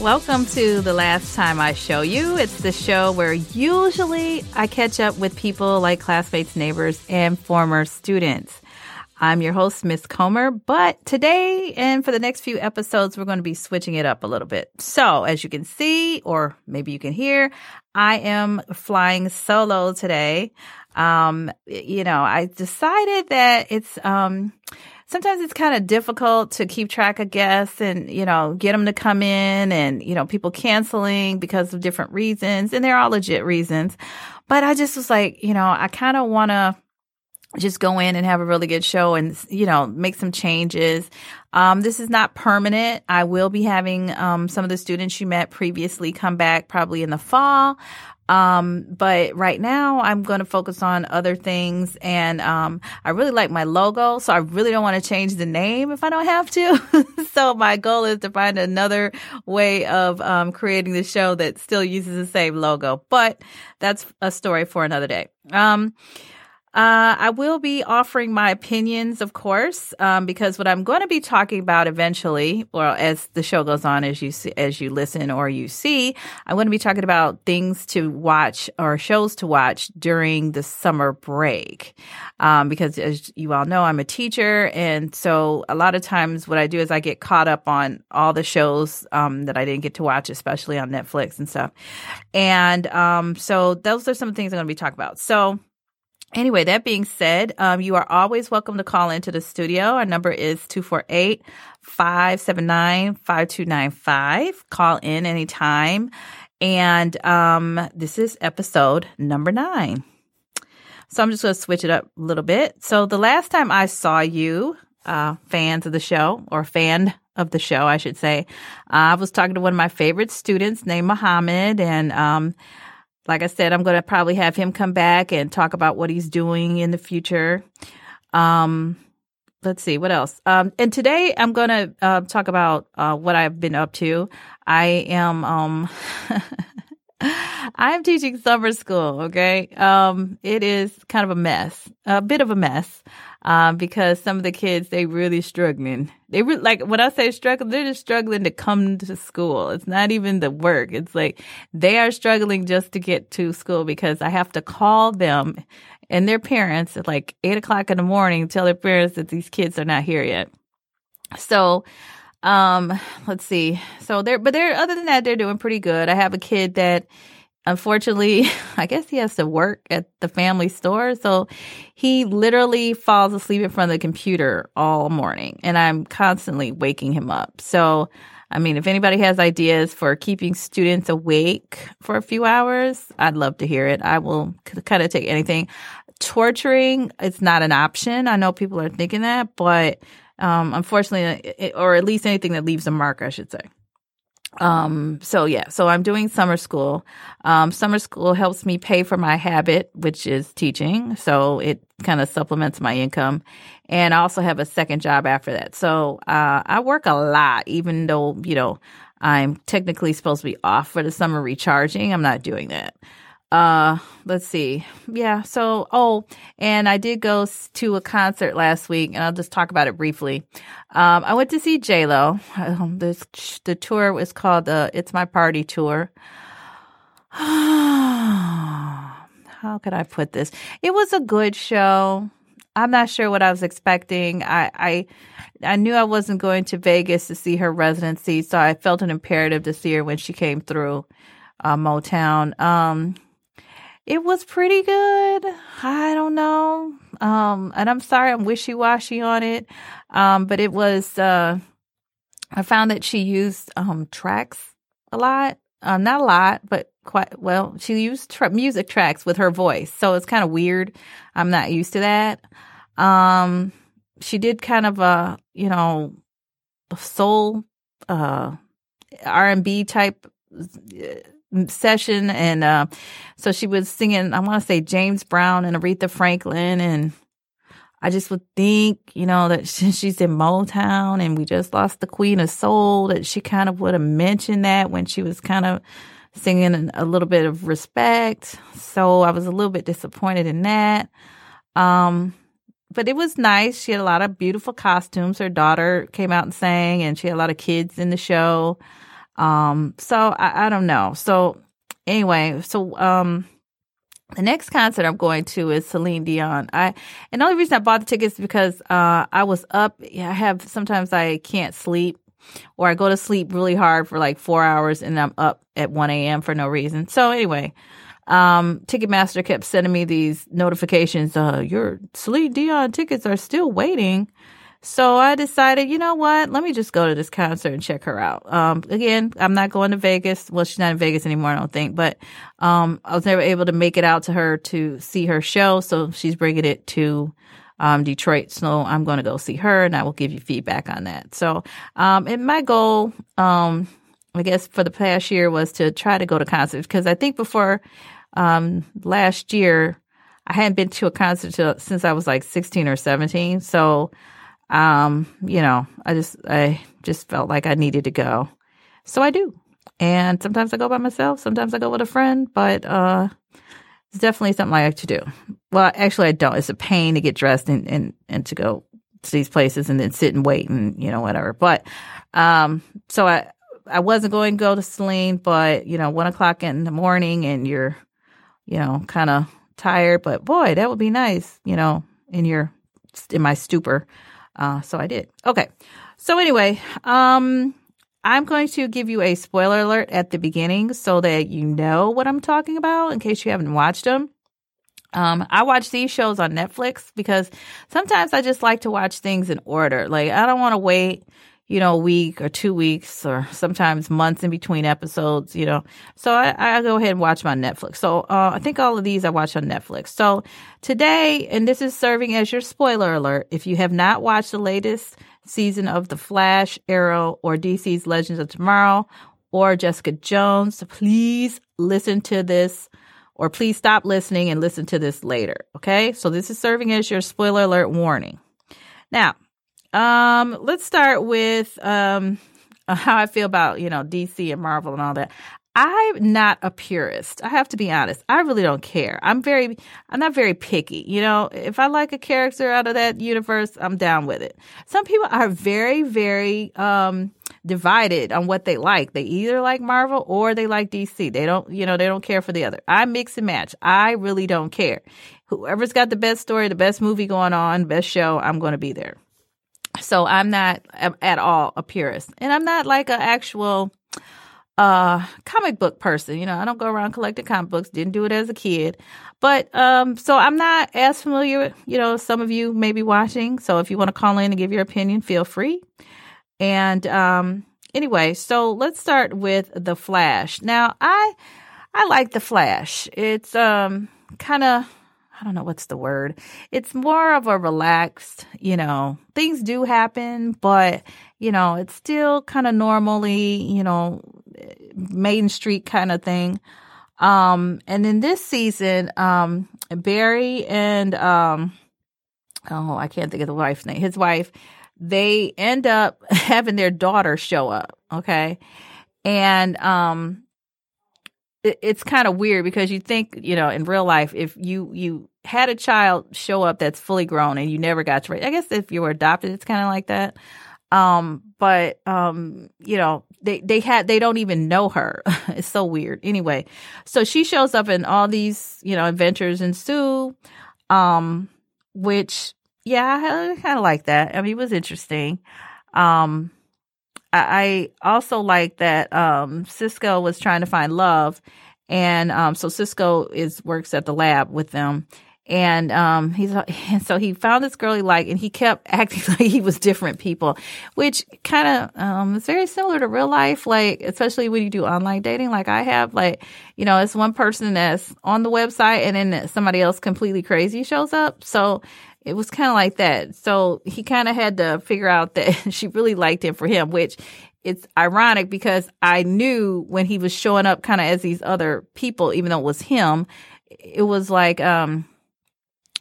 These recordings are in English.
Welcome to The Last Time I Saw You. It's the show where usually I catch up with people like classmates, neighbors, and former students. I'm your host, Miss Comer, but today and for the next few episodes, we're going to be switching it up a little bit. So, as you can see, or maybe you can hear, I am flying solo today. Um, you know, I decided that it's, um, sometimes it's kind of difficult to keep track of guests and, you know, get them to come in and, you know, people canceling because of different reasons and they're all legit reasons. But I just was like, you know, I kind of want to just go in and have a really good show and you know make some changes um, this is not permanent i will be having um, some of the students you met previously come back probably in the fall um, but right now I'm going to focus on other things and, um, I really like my logo. So I really don't want to change the name if I don't have to. so my goal is to find another way of, um, creating the show that still uses the same logo, but that's a story for another day. Uh, I will be offering my opinions, of course, um, because what I'm going to be talking about eventually, or as the show goes on, as you see, as you listen or you see, I'm going to be talking about things to watch or shows to watch during the summer break. Um, because as you all know, I'm a teacher, and so a lot of times what I do is I get caught up on all the shows um, that I didn't get to watch, especially on Netflix and stuff. And um, so those are some things I'm going to be talking about. So. Anyway, that being said, um, you are always welcome to call into the studio. Our number is 248 579 5295. Call in anytime. And um, this is episode number nine. So I'm just going to switch it up a little bit. So the last time I saw you, uh, fans of the show, or fan of the show, I should say, uh, I was talking to one of my favorite students named Muhammad. And um, like I said, I'm going to probably have him come back and talk about what he's doing in the future. Um, let's see what else. Um, and today I'm going to uh, talk about uh, what I've been up to. I am um, I'm teaching summer school. Okay, um, it is kind of a mess, a bit of a mess um, because some of the kids they really struggling. They re- like when I say struggling, they're just struggling to come to school. It's not even the work. It's like they are struggling just to get to school because I have to call them and their parents at like eight o'clock in the morning tell their parents that these kids are not here yet. So um let's see so they're but they're other than that they're doing pretty good i have a kid that unfortunately, I guess he has to work at the family store. So he literally falls asleep in front of the computer all morning and I'm constantly waking him up. So, I mean, if anybody has ideas for keeping students awake for a few hours, I'd love to hear it. I will kind of take anything. Torturing, it's not an option. I know people are thinking that, but um, unfortunately, it, or at least anything that leaves a mark, I should say. Um, so yeah, so I'm doing summer school. Um, summer school helps me pay for my habit, which is teaching. So it kind of supplements my income. And I also have a second job after that. So, uh, I work a lot, even though, you know, I'm technically supposed to be off for the summer recharging. I'm not doing that. Uh, let's see. Yeah. So, oh, and I did go to a concert last week, and I'll just talk about it briefly. Um, I went to see J Lo. Um, this the tour was called the "It's My Party" tour. How could I put this? It was a good show. I'm not sure what I was expecting. I, I I knew I wasn't going to Vegas to see her residency, so I felt an imperative to see her when she came through uh, Motown. Um, it was pretty good. I don't know. Um, and I'm sorry, I'm wishy washy on it. Um, but it was, uh, I found that she used, um, tracks a lot. Um, not a lot, but quite well. She used tra- music tracks with her voice. So it's kind of weird. I'm not used to that. Um, she did kind of a, you know, soul, uh, R&B type session, and uh, so she was singing. I want to say James Brown and Aretha Franklin, and I just would think, you know, that she's in Motown, and we just lost the Queen of Soul. That she kind of would have mentioned that when she was kind of singing a little bit of respect. So I was a little bit disappointed in that. Um, but it was nice. She had a lot of beautiful costumes. Her daughter came out and sang, and she had a lot of kids in the show. Um, so I, I don't know. So anyway, so um, the next concert I'm going to is Celine Dion. I and the only reason I bought the tickets because uh, I was up. I have sometimes I can't sleep, or I go to sleep really hard for like four hours, and I'm up at 1 a.m. for no reason. So anyway, um, Ticketmaster kept sending me these notifications. Uh, your Celine Dion tickets are still waiting. So I decided, you know what? Let me just go to this concert and check her out. Um, again, I'm not going to Vegas. Well, she's not in Vegas anymore, I don't think, but, um, I was never able to make it out to her to see her show. So she's bringing it to, um, Detroit. So I'm going to go see her and I will give you feedback on that. So, um, and my goal, um, I guess for the past year was to try to go to concerts because I think before, um, last year, I hadn't been to a concert since I was like 16 or 17. So, um, you know, I just I just felt like I needed to go. So I do. And sometimes I go by myself, sometimes I go with a friend, but uh it's definitely something I like to do. Well, actually I don't. It's a pain to get dressed and and, and to go to these places and then sit and wait and you know whatever. But um so I I wasn't going to go to Celine, but you know, one o'clock in the morning and you're, you know, kind of tired, but boy, that would be nice, you know, in your in my stupor. Uh, so I did. Okay. So anyway, um, I'm going to give you a spoiler alert at the beginning so that you know what I'm talking about in case you haven't watched them. Um, I watch these shows on Netflix because sometimes I just like to watch things in order. Like I don't want to wait you know, a week or two weeks or sometimes months in between episodes, you know. So I, I go ahead and watch my Netflix. So uh, I think all of these I watch on Netflix. So today, and this is serving as your spoiler alert, if you have not watched the latest season of The Flash, Arrow, or DC's Legends of Tomorrow, or Jessica Jones, please listen to this or please stop listening and listen to this later. Okay. So this is serving as your spoiler alert warning. Now, um, let's start with um how I feel about, you know, DC and Marvel and all that. I'm not a purist. I have to be honest. I really don't care. I'm very, I'm not very picky. You know, if I like a character out of that universe, I'm down with it. Some people are very, very, um, divided on what they like. They either like Marvel or they like DC. They don't, you know, they don't care for the other. I mix and match. I really don't care. Whoever's got the best story, the best movie going on, best show, I'm going to be there. So I'm not at all a purist, and I'm not like an actual uh comic book person. You know, I don't go around collecting comic books. Didn't do it as a kid, but um, so I'm not as familiar. You know, some of you may be watching. So if you want to call in and give your opinion, feel free. And um, anyway, so let's start with the Flash. Now, I I like the Flash. It's um kind of I don't know what's the word. It's more of a relaxed, you know, things do happen, but, you know, it's still kind of normally, you know, Main Street kind of thing. Um, and in this season, um, Barry and, um, oh, I can't think of the wife's name, his wife, they end up having their daughter show up. Okay. And, um, it's kind of weird because you think, you know, in real life, if you, you had a child show up that's fully grown and you never got to raise, I guess if you were adopted, it's kind of like that. Um, but, um, you know, they, they had, they don't even know her. it's so weird. Anyway, so she shows up in all these, you know, adventures ensue, um, which, yeah, I kind of like that. I mean, it was interesting. Um, I, I also like that, um, Cisco was trying to find love. And, um, so Cisco is, works at the lab with them and um, he's and so he found this girl he liked, and he kept acting like he was different people, which kind of um, is very similar to real life. Like especially when you do online dating, like I have, like you know, it's one person that's on the website, and then somebody else completely crazy shows up. So it was kind of like that. So he kind of had to figure out that she really liked him for him, which it's ironic because I knew when he was showing up kind of as these other people, even though it was him, it was like, um,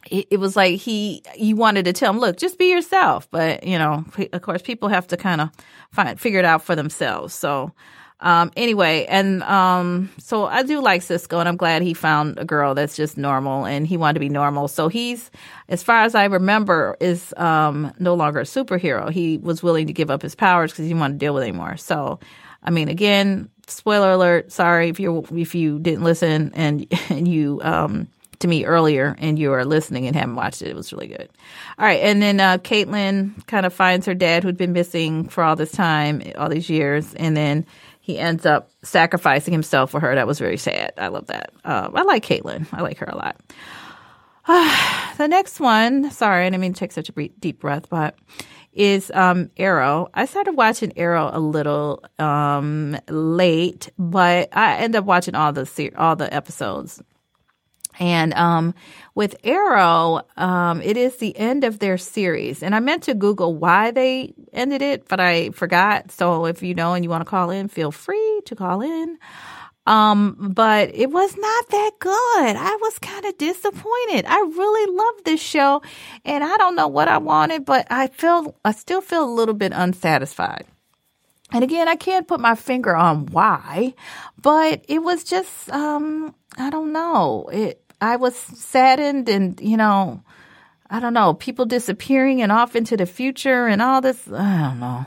it, was like he, you wanted to tell him, look, just be yourself. But, you know, of course, people have to kind of find, figure it out for themselves. So, um, anyway, and um, so I do like Cisco, and I'm glad he found a girl that's just normal, and he wanted to be normal. So he's, as far as I remember, is um, no longer a superhero. He was willing to give up his powers because he didn't want to deal with it anymore. So, I mean, again, spoiler alert. Sorry if you if you didn't listen and and you um to me earlier and you are listening and haven't watched it. It was really good. All right. And then uh, Caitlin kind of finds her dad who'd been missing for all this time, all these years. And then he ends up sacrificing himself for her. That was very sad. I love that. Uh, I like Caitlin. I like her a lot. Uh, the next one, sorry, I didn't mean to take such a deep breath, but is um, Arrow. I started watching Arrow a little um, late, but I end up watching all the all the episodes and um, with Arrow, um, it is the end of their series. And I meant to Google why they ended it, but I forgot. So if you know and you want to call in, feel free to call in. Um, but it was not that good. I was kind of disappointed. I really loved this show and I don't know what I wanted, but I feel, I still feel a little bit unsatisfied. And again, I can't put my finger on why, but it was just, um, I don't know. It, I was saddened and, you know, I don't know, people disappearing and off into the future and all this. I don't know.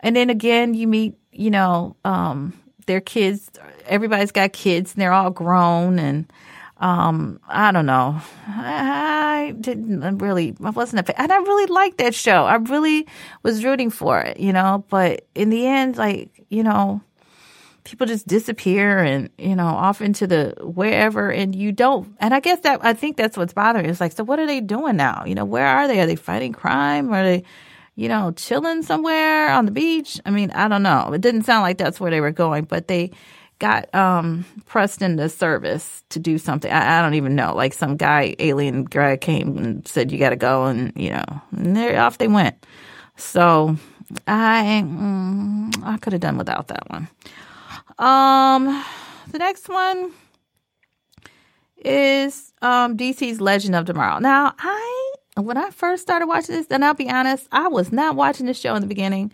And then again, you meet, you know, um, their kids, everybody's got kids and they're all grown and, um, I don't know. I didn't really, I wasn't a fan. And I really liked that show. I really was rooting for it, you know, but in the end, like, you know, people just disappear and you know off into the wherever and you don't and i guess that i think that's what's bothering it's like so what are they doing now? You know where are they? Are they fighting crime? Are they you know chilling somewhere on the beach? I mean i don't know. It didn't sound like that's where they were going but they got um pressed into service to do something. I, I don't even know. Like some guy alien guy came and said you got to go and you know and they off they went. So i mm, i could have done without that one um, the next one is um DC's Legend of Tomorrow. Now, I when I first started watching this, and I'll be honest, I was not watching this show in the beginning.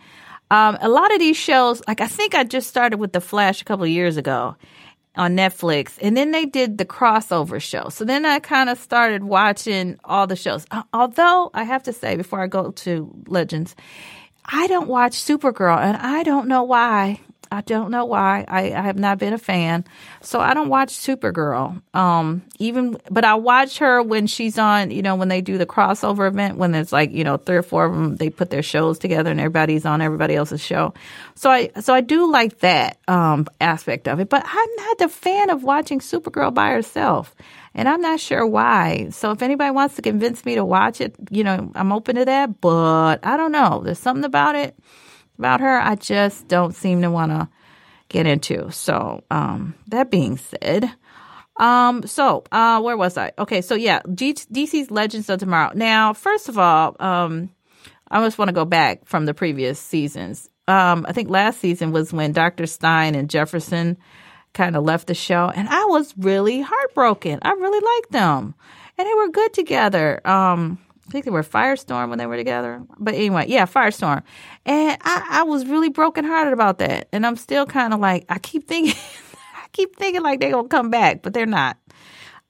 Um, a lot of these shows, like I think I just started with The Flash a couple years ago on Netflix, and then they did the crossover show. So then I kind of started watching all the shows. Although I have to say, before I go to Legends, I don't watch Supergirl, and I don't know why. I don't know why. I, I have not been a fan. So I don't watch Supergirl. Um, even, but I watch her when she's on, you know, when they do the crossover event, when there's like, you know, three or four of them, they put their shows together and everybody's on everybody else's show. So I, so I do like that, um, aspect of it, but I'm not a fan of watching Supergirl by herself. And I'm not sure why. So if anybody wants to convince me to watch it, you know, I'm open to that, but I don't know. There's something about it about her I just don't seem to want to get into. So, um, that being said, um, so, uh, where was I? Okay, so yeah, G- DC's Legends of Tomorrow. Now, first of all, um, I just want to go back from the previous seasons. Um, I think last season was when Dr. Stein and Jefferson kind of left the show, and I was really heartbroken. I really liked them, and they were good together. Um, I think they were Firestorm when they were together. But anyway, yeah, Firestorm. And I, I was really brokenhearted about that. And I'm still kind of like, I keep thinking, I keep thinking like they're going to come back, but they're not.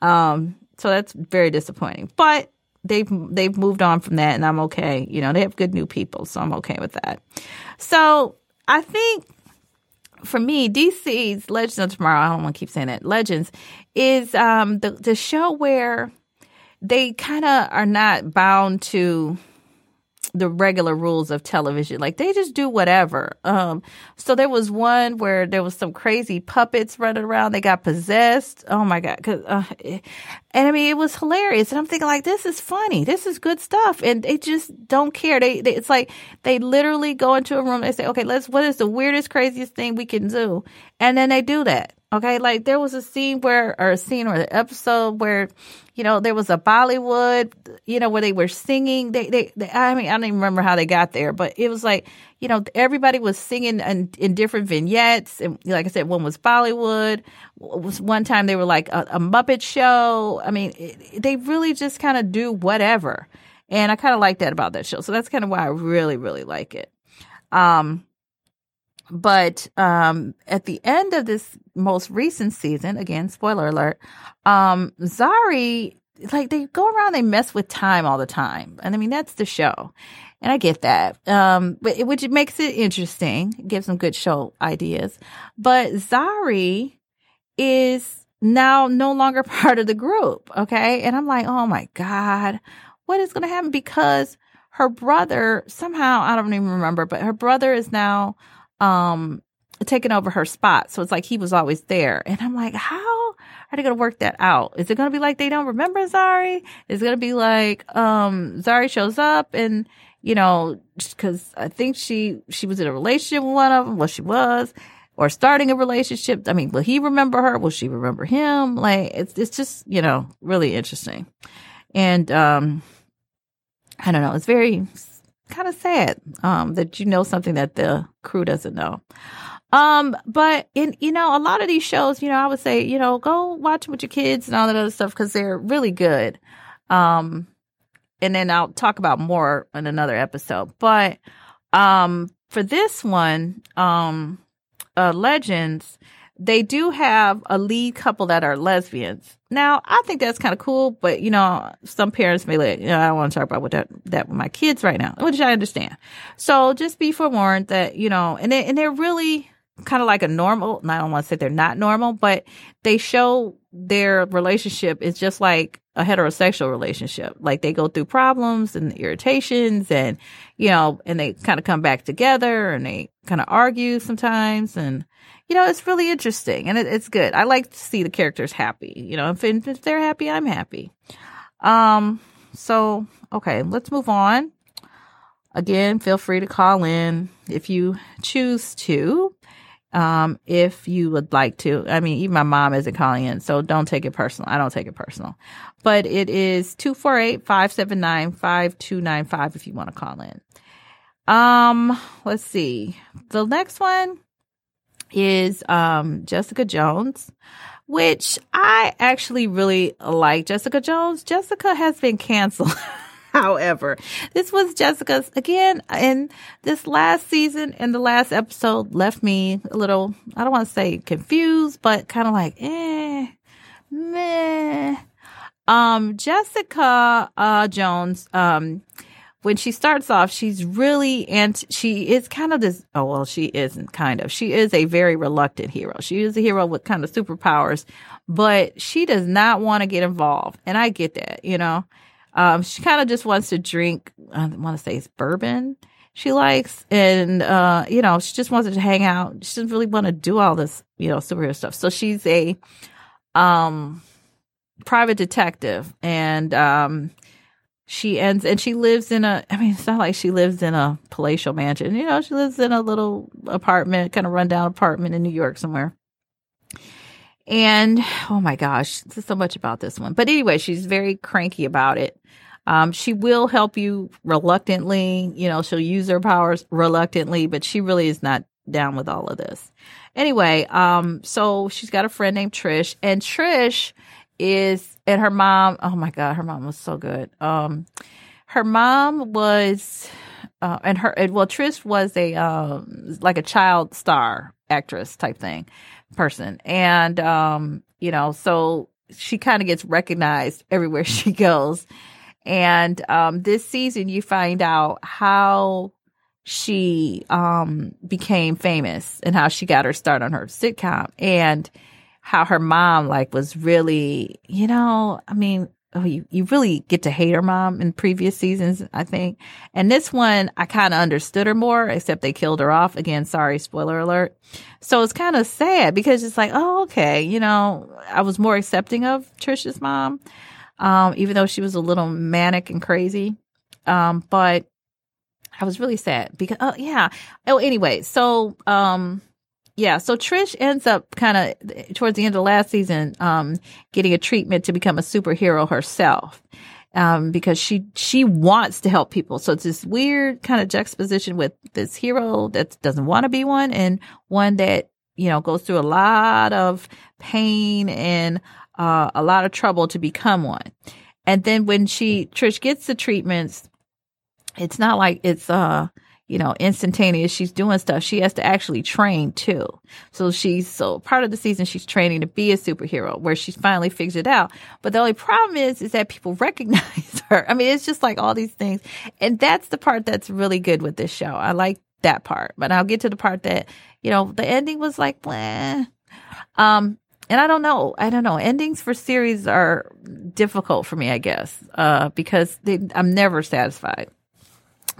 Um, so that's very disappointing. But they've they've moved on from that, and I'm okay. You know, they have good new people, so I'm okay with that. So I think for me, DC's Legends of Tomorrow. I don't want to keep saying that. Legends is um, the the show where they kind of are not bound to the regular rules of television. Like they just do whatever. Um, so there was one where there was some crazy puppets running around. They got possessed. Oh my God. Uh, and I mean, it was hilarious. And I'm thinking like, this is funny. This is good stuff. And they just don't care. They, they it's like they literally go into a room. They say, okay, let's, what is the weirdest, craziest thing we can do? And then they do that. Okay, like there was a scene where, or a scene or an episode where, you know, there was a Bollywood, you know, where they were singing. They, they, they, I mean, I don't even remember how they got there, but it was like, you know, everybody was singing in, in different vignettes. And like I said, one was Bollywood. Was one time they were like a, a Muppet show. I mean, it, they really just kind of do whatever. And I kind of like that about that show. So that's kind of why I really, really like it. Um, but um, at the end of this most recent season, again, spoiler alert, um, Zari, like they go around, they mess with time all the time. And I mean, that's the show. And I get that. Um, but it, which makes it interesting, gives them good show ideas. But Zari is now no longer part of the group. Okay. And I'm like, oh my God, what is going to happen? Because her brother somehow, I don't even remember, but her brother is now um taking over her spot. So it's like he was always there. And I'm like, how are they going to work that out? Is it going to be like they don't remember Zari? Is it going to be like um Zari shows up and you know, cuz I think she she was in a relationship with one of them, well she was or starting a relationship. I mean, will he remember her? Will she remember him? Like it's it's just, you know, really interesting. And um I don't know, it's very kind of sad um, that you know something that the crew doesn't know. Um, but in you know a lot of these shows, you know, I would say you know go watch them with your kids and all that other stuff because they're really good. Um, and then I'll talk about more in another episode. But um, for this one, um, uh, Legends, they do have a lead couple that are lesbians. Now, I think that's kind of cool, but you know, some parents may like, you know, I don't want to talk about what that, that with my kids right now, which I understand. So just be forewarned that, you know, and they, and they're really kind of like a normal, I don't want to say they're not normal, but they show their relationship is just like a heterosexual relationship. Like they go through problems and irritations and, you know, and they kind of come back together and they kind of argue sometimes and, you know, it's really interesting and it, it's good. I like to see the characters happy. You know, if, if they're happy, I'm happy. Um, so, okay, let's move on. Again, feel free to call in if you choose to. Um, if you would like to. I mean, even my mom isn't calling in, so don't take it personal. I don't take it personal. But it is 248-579-5295 if you want to call in. Um, let's see. The next one is um, Jessica Jones, which I actually really like. Jessica Jones. Jessica has been canceled. However, this was Jessica's again, and this last season and the last episode left me a little, I don't want to say confused, but kind of like, eh, meh. Um, Jessica, uh, Jones, um, when she starts off, she's really, and she is kind of this, oh, well, she isn't kind of. She is a very reluctant hero. She is a hero with kind of superpowers, but she does not want to get involved. And I get that, you know. Um, she kind of just wants to drink, I want to say it's bourbon she likes. And, uh, you know, she just wants to hang out. She doesn't really want to do all this, you know, superhero stuff. So she's a, um, private detective and, um, she ends and she lives in a i mean it's not like she lives in a palatial mansion. You know she lives in a little apartment kind of rundown apartment in new york somewhere. And oh my gosh there's so much about this one. But anyway she's very cranky about it. Um, she will help you reluctantly you know she'll use her powers reluctantly but she really is not down with all of this. Anyway um so she's got a friend named trish and trish is and her mom oh my god her mom was so good. Um her mom was uh, and her well trish was a um like a child star actress type thing person. And um you know so she kind of gets recognized everywhere she goes. And um this season you find out how she um became famous and how she got her start on her sitcom. And how her mom like was really, you know, I mean, oh, you, you really get to hate her mom in previous seasons, I think. And this one, I kind of understood her more, except they killed her off. Again, sorry, spoiler alert. So it's kind of sad because it's like, oh, okay, you know, I was more accepting of Trisha's mom, um, even though she was a little manic and crazy. Um, but I was really sad because, oh, yeah. Oh, anyway, so, um, yeah, so Trish ends up kind of towards the end of last season, um, getting a treatment to become a superhero herself. Um, because she, she wants to help people. So it's this weird kind of juxtaposition with this hero that doesn't want to be one and one that, you know, goes through a lot of pain and, uh, a lot of trouble to become one. And then when she, Trish gets the treatments, it's not like it's, uh, you know, instantaneous. She's doing stuff. She has to actually train too. So she's, so part of the season, she's training to be a superhero where she's finally figured it out. But the only problem is, is that people recognize her. I mean, it's just like all these things. And that's the part that's really good with this show. I like that part, but I'll get to the part that, you know, the ending was like, bleh. Um, and I don't know. I don't know. Endings for series are difficult for me, I guess, uh, because they, I'm never satisfied.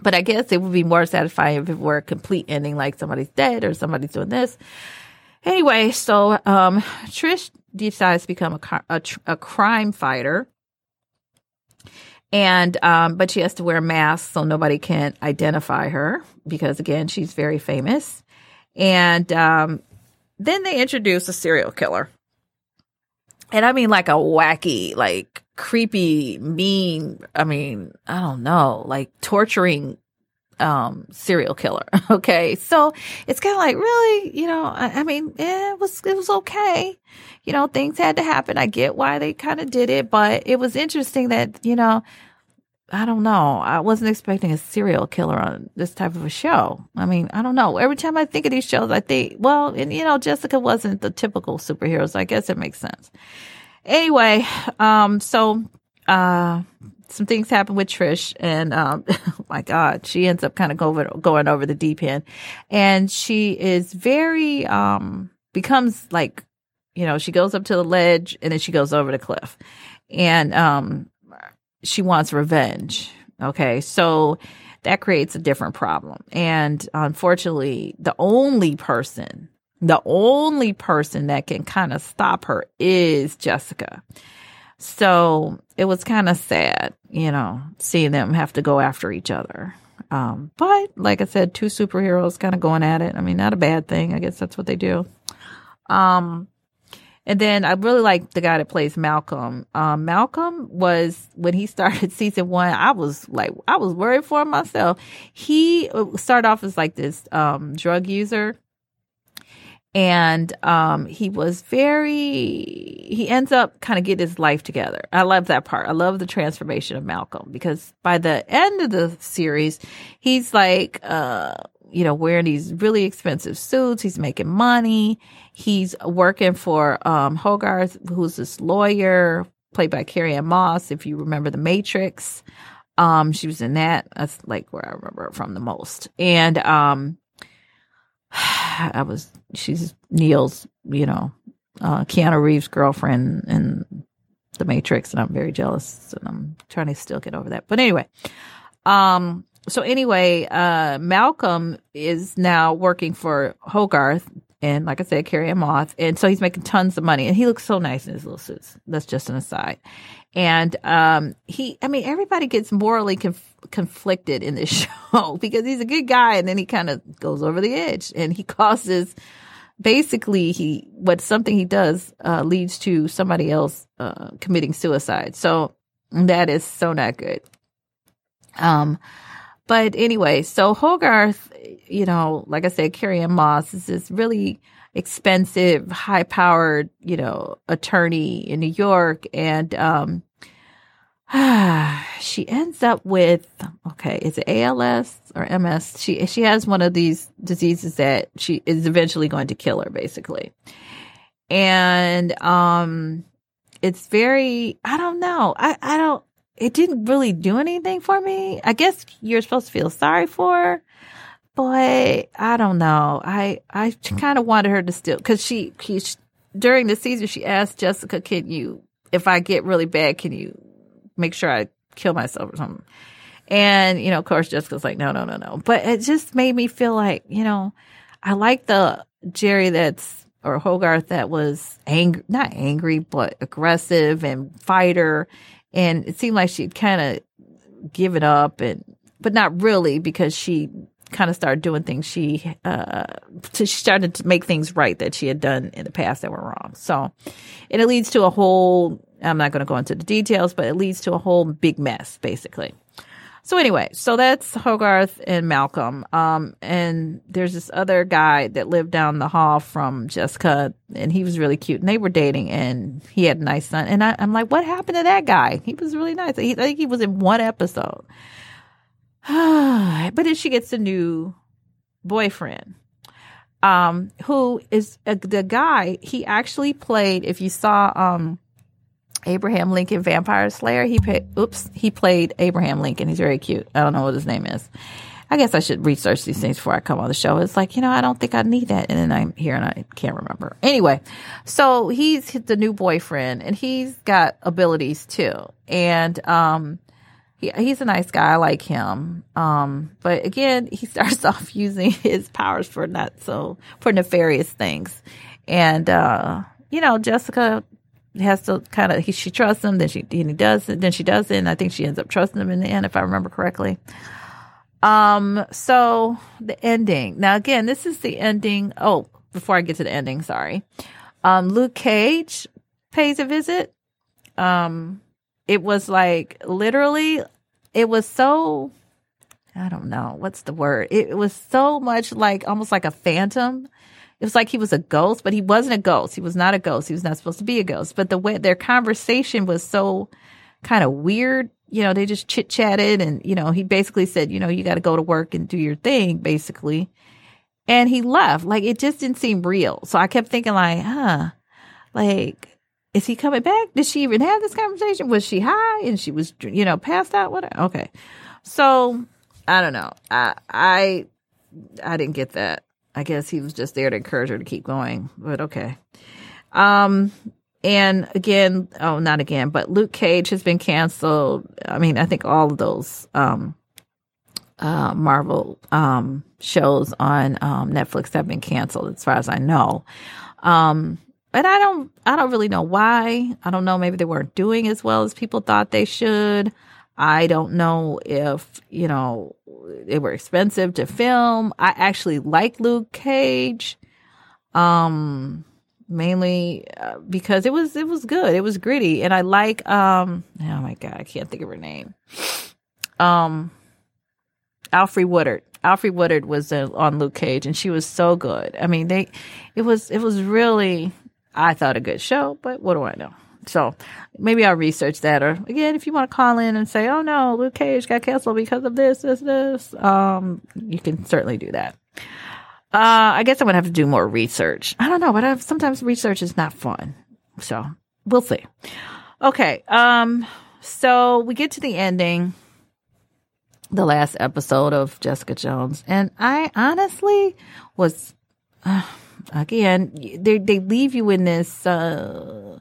But I guess it would be more satisfying if it were a complete ending, like somebody's dead or somebody's doing this. Anyway, so um, Trish decides to become a, a, a crime fighter. And, um, but she has to wear a mask so nobody can identify her because, again, she's very famous. And um, then they introduce a serial killer. And I mean, like a wacky, like creepy, mean, I mean, I don't know, like torturing um serial killer. Okay. So it's kind of like, really, you know, I, I mean, eh, it was, it was okay. You know, things had to happen. I get why they kind of did it, but it was interesting that, you know, I don't know. I wasn't expecting a serial killer on this type of a show. I mean, I don't know. Every time I think of these shows, I think, well, and you know, Jessica wasn't the typical superhero, so I guess it makes sense. Anyway, um, so uh, some things happen with Trish, and um, oh my God, she ends up kind of going going over the deep end, and she is very um becomes like, you know, she goes up to the ledge and then she goes over the cliff, and um, she wants revenge. Okay, so that creates a different problem, and unfortunately, the only person the only person that can kind of stop her is Jessica. So it was kind of sad, you know, seeing them have to go after each other. Um, but like I said, two superheroes kind of going at it. I mean, not a bad thing. I guess that's what they do. Um, and then I really like the guy that plays Malcolm. Um, Malcolm was when he started season one. I was like, I was worried for myself. He uh, started off as like this um, drug user, and um, he was very he ends up kind of get his life together. I love that part. I love the transformation of malcolm because by the end of the series he's like uh you know wearing these really expensive suits. He's making money. He's working for um hogarth who's this lawyer played by carrie-anne moss if you remember the matrix. Um she was in that. That's like where i remember from the most. And um I was, she's Neo's, you know, uh, Keanu Reeves' girlfriend in The Matrix, and I'm very jealous, and I'm trying to still get over that. But anyway, um, so anyway, uh, Malcolm is now working for Hogarth, and like I said, Carrie-Anne Moss, and so he's making tons of money, and he looks so nice in his little suits. That's just an aside. And um, he, I mean, everybody gets morally conf- conflicted in this show because he's a good guy, and then he kind of goes over the edge, and he causes basically he what something he does uh, leads to somebody else uh, committing suicide. So that is so not good. Um, but anyway, so Hogarth, you know, like I said, Carrie-Anne Moss is this really expensive, high powered, you know, attorney in New York. And um, she ends up with okay, is it ALS or MS? She she has one of these diseases that she is eventually going to kill her, basically. And um it's very I don't know. I, I don't it didn't really do anything for me. I guess you're supposed to feel sorry for her but I don't know. I I hmm. kind of wanted her to still because she, she during the season she asked Jessica, "Can you, if I get really bad, can you make sure I kill myself or something?" And you know, of course, Jessica's like, "No, no, no, no." But it just made me feel like you know, I like the Jeri that's or Hogarth that was angry, not angry, but aggressive and fighter. And it seemed like she'd kind of given up and, but not really because she kind of started doing things she uh she started to make things right that she had done in the past that were wrong. So, and it leads to a whole. I'm not going to go into the details, but it leads to a whole big mess, basically. So anyway, so that's Hogarth and Malcolm. Um, and there's this other guy that lived down the hall from Jessica, and he was really cute. And they were dating, and he had a nice son. And I, am like, what happened to that guy? He was really nice. He, I think he was in one episode. but then she gets a new boyfriend, um, who is the guy. He actually played. If you saw, um, Abraham Lincoln Vampire Slayer. He played, oops, he played Abraham Lincoln. He's very cute. I don't know what his name is. I guess I should research these things before I come on the show. It's like, you know, I don't think I need that. And then I'm here and I can't remember. Anyway, so he's the new boyfriend and he's got abilities too. And, um, he, he's a nice guy. I like him. Um, but again, he starts off using his powers for not so, for nefarious things. And, uh, you know, Jessica has to kind of she trusts him, then she he does then she doesn't. And I think she ends up trusting him in the end, if I remember correctly. Um, so the ending. Now again, this is the ending. Oh, before I get to the ending, sorry. Um, Luke Cage pays a visit. Um, it was like literally, it was so. I don't know what's the word. It was so much like almost like a phantom it was like he was a ghost, but he wasn't a ghost. He was not a ghost. He was not supposed to be a ghost. But the way their conversation was so kind of weird. You know, they just chit chatted and, you know, he basically said, you know, you got to go to work and do your thing, basically. And he left. Like it just didn't seem real. So I kept thinking, like, huh, like, is he coming back? Did she even have this conversation? Was she high and she was, you know, passed out? What? Okay. So I don't know. I, I, I didn't get that. I guess he was just there to encourage her to keep going, but okay. Um, and again, oh, not again, but Luke Cage has been canceled. I mean, I think all of those, um, uh, Marvel, um, shows on, um, Netflix have been canceled as far as I know. Um, but I don't, I don't really know why. I don't know. Maybe they weren't doing as well as people thought they should. I don't know if, you know, they were expensive to film. I actually like Luke Cage. Um mainly uh, because it was it was good. It was gritty and I like um oh my god, I can't think of her name. Um Alfre Woodard. Alfre Woodard was uh, on Luke Cage and she was so good. I mean, they it was it was really I thought a good show, but what do I know? So maybe I'll research that. Or again, if you want to call in and say, "Oh no, Luke Cage got canceled because of this, this, this," um, you can certainly do that. Uh, I guess I'm gonna have to do more research. I don't know, but I've, sometimes research is not fun. So we'll see. Okay. Um, so we get to the ending, the last episode of Jessica Jones, and I honestly was, uh, again, they they leave you in this. Uh,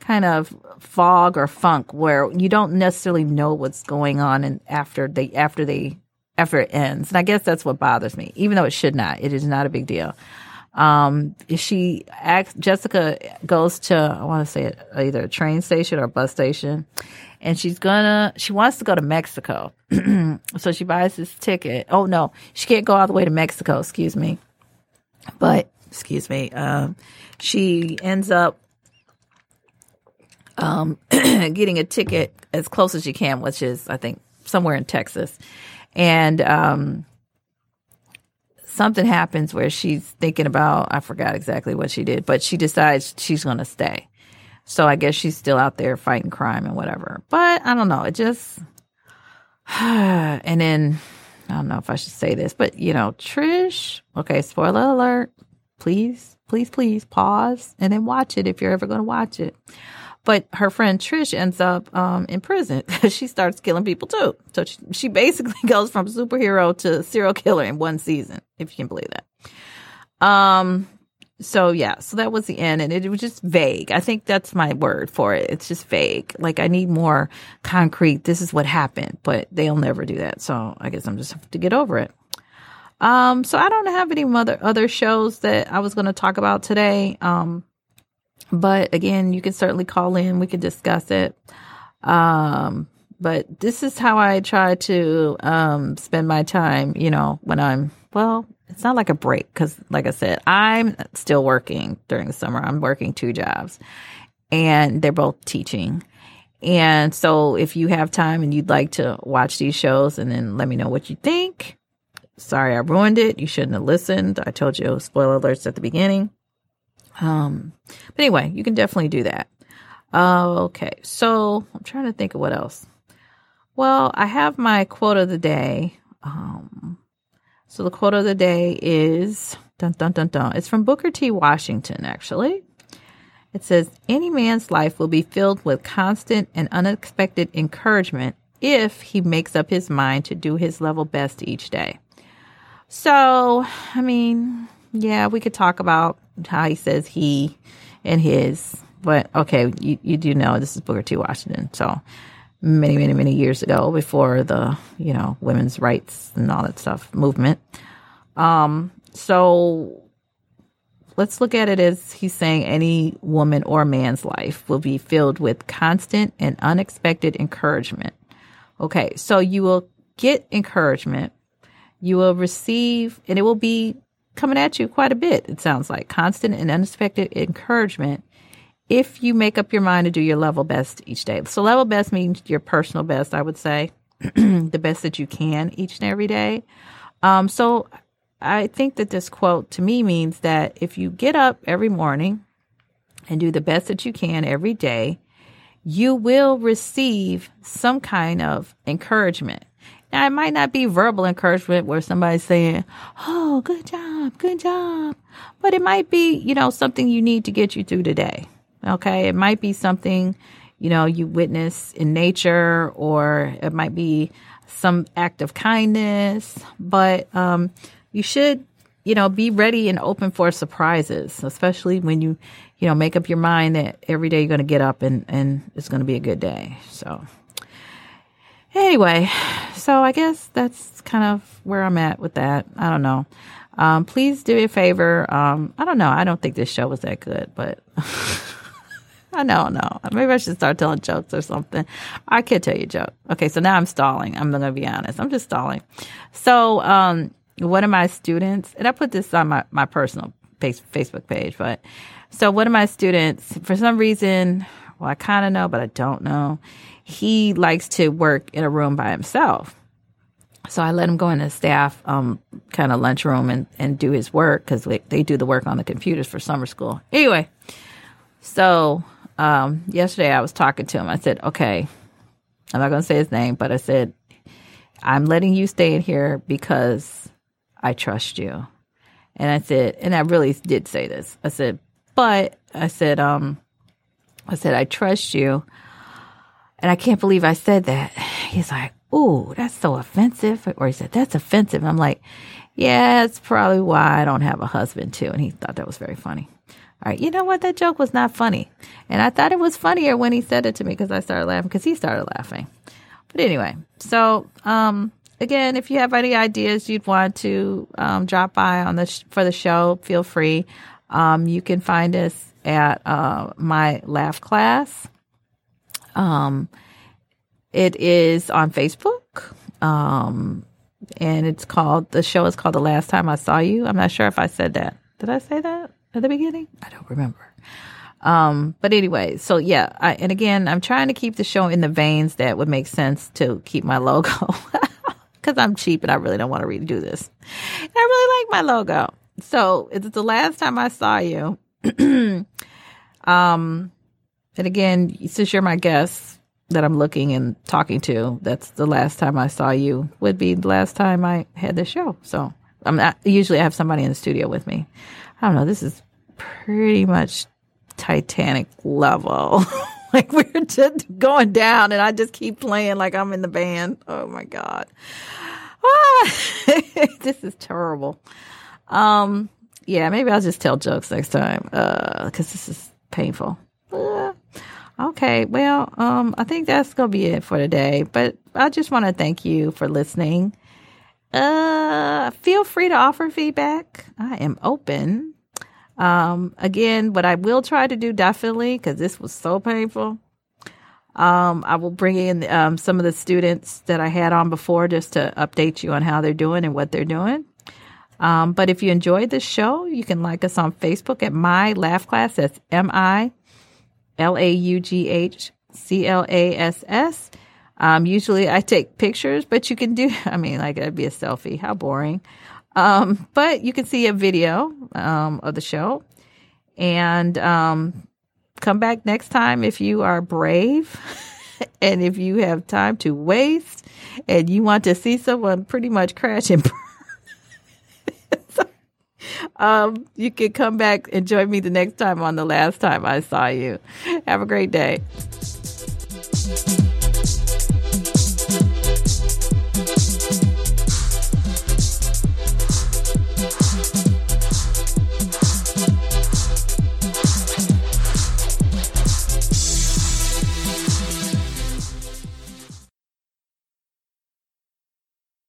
kind of fog or funk where you don't necessarily know what's going on and after they after they after it ends. And I guess that's what bothers me, even though it should not. It is not a big deal. Um, she acts, Jessica goes to, I want to say it, either a train station or a bus station, and she's gonna, she wants to go to Mexico. so she buys this ticket. Oh no, she can't go all the way to Mexico, excuse me. But, excuse me, um, she ends up um, getting a ticket as close as she can, which is, I think, somewhere in Texas. And um, something happens where she's thinking about, I forgot exactly what she did, but she decides she's going to stay. So I guess she's still out there fighting crime and whatever. But I don't know. It just, and then, I don't know if I should say this, but you know, Trish, okay, spoiler alert, please, please, please pause and then watch it if you're ever going to watch it. But her friend Trish ends up um, in prison she starts killing people too. So she, she basically goes from superhero to serial killer in one season, if you can believe that. Um. So yeah, so that was the end, and it, it was just vague. I think that's my word for it. It's just vague. Like I need more concrete. This is what happened, but they'll never do that. So I guess I'm just have to get over it. Um, so I don't have any other other shows that I was going to talk about today. Um, but again, you can certainly call in. We can discuss it. Um, but this is how I try to um, spend my time, you know, when I'm, well, it's not like a break because, like I said, I'm still working during the summer. I'm working two jobs and they're both teaching. And so if you have time and you'd like to watch these shows and then let me know what you think, sorry I ruined it. You shouldn't have listened. I told you spoiler alerts at the beginning. Um, but anyway, you can definitely do that. Uh, okay, so I'm trying to think of what else. Well, I have my quote of the day. Um, so the quote of the day is dun dun dun dun. It's from Booker T. Washington, actually. It says, Any man's life will be filled with constant and unexpected encouragement if he makes up his mind to do his level best each day. So, I mean, yeah, we could talk about how he says he and his, but okay, you, you do know this is Booker T. Washington. So, many, many, many years ago before the, you know, women's rights and all that stuff movement. Um, so let's look at it as he's saying any woman or man's life will be filled with constant and unexpected encouragement. Okay, so you will get encouragement, you will receive, and it will be coming at you quite a bit, it sounds like constant and unexpected encouragement if you make up your mind to do your level best each day. So, level best means your personal best, I would say, the best that you can each and every day. Um, so, I think that this quote to me means that if you get up every morning and do the best that you can every day, you will receive some kind of encouragement. It might not be verbal encouragement where somebody's saying, Oh, good job, good job. But it might be, you know, something you need to get you through today. Okay. It might be something, you know, you witness in nature or it might be some act of kindness, but, um, you should, you know, be ready and open for surprises, especially when you, you know, make up your mind that every day you're going to get up and, and it's going to be a good day. So, anyway, so I guess that's kind of where I'm at with that. I don't know. Um, please do me a favor. Um, I don't know. I don't think this show was that good, but I don't know. Maybe I should start telling jokes or something. I can't tell you a joke. Okay, so now I'm stalling. I'm to be honest. I'm just stalling. So, um, one of my students, and I put this on my, my personal Facebook page, but so one of my students, for some reason, well, I kind of know, but I don't know, he likes to work in a room by himself. So I let him go in the staff um, kind of lunchroom and, and do his work because they do the work on the computers for summer school. Anyway, so um, yesterday I was talking to him. I said, okay, I'm not going to say his name, but I said, I'm letting you stay in here because I trust you. And I said, and I really did say this. I said, but I said, um, I said, I trust you. And I can't believe I said that. He's like, Ooh, that's so offensive. Or he said, That's offensive. I'm like, Yeah, that's probably why I don't have a husband, too. And he thought that was very funny. All right, you know what? That joke was not funny. And I thought it was funnier when he said it to me because I started laughing because he started laughing. But anyway, so um, again, if you have any ideas you'd want to um, drop by on the sh- for the show, feel free. Um, you can find us at uh, my laugh class. Um, it is on Facebook. Um, and it's called the show is called The Last Time I Saw You. I'm not sure if I said that. Did I say that at the beginning? I don't remember. Um, but anyway, so yeah, I, and again, I'm trying to keep the show in the veins that would make sense to keep my logo. because I'm cheap and I really don't want to redo this. And I really like my logo. So it's the last time I saw you. um, and again, since you're my guest that I'm looking and talking to, that's the last time I saw you would be the last time I had the show. So I'm not, usually I have somebody in the studio with me. I don't know. This is pretty much Titanic level. like we're just going down and I just keep playing like I'm in the band. Oh my God. Ah, this is terrible. Um, yeah, maybe I'll just tell jokes next time. Uh, cause this is painful. Uh, okay. Well, um, I think that's to be it for today, but I just want to thank you for listening. Uh, feel free to offer feedback. I am open um, again, what I will try to do definitely, because this was so painful, Um, I will bring in um, some of the students that I had on before just to update you on how they're doing and what they're doing. Um, but if you enjoyed this show, you can like us on Facebook at My Laugh Class. That's M I L A U G H C L A S S. Um, usually I take pictures, but you can do, I mean, like it'd be a selfie. How boring. Um, but you can see a video um, of the show. And um, come back next time if you are brave and if you have time to waste and you want to see someone pretty much crash and burn. Um, you can come back and join me the next time on the last time I saw you. Have a great day.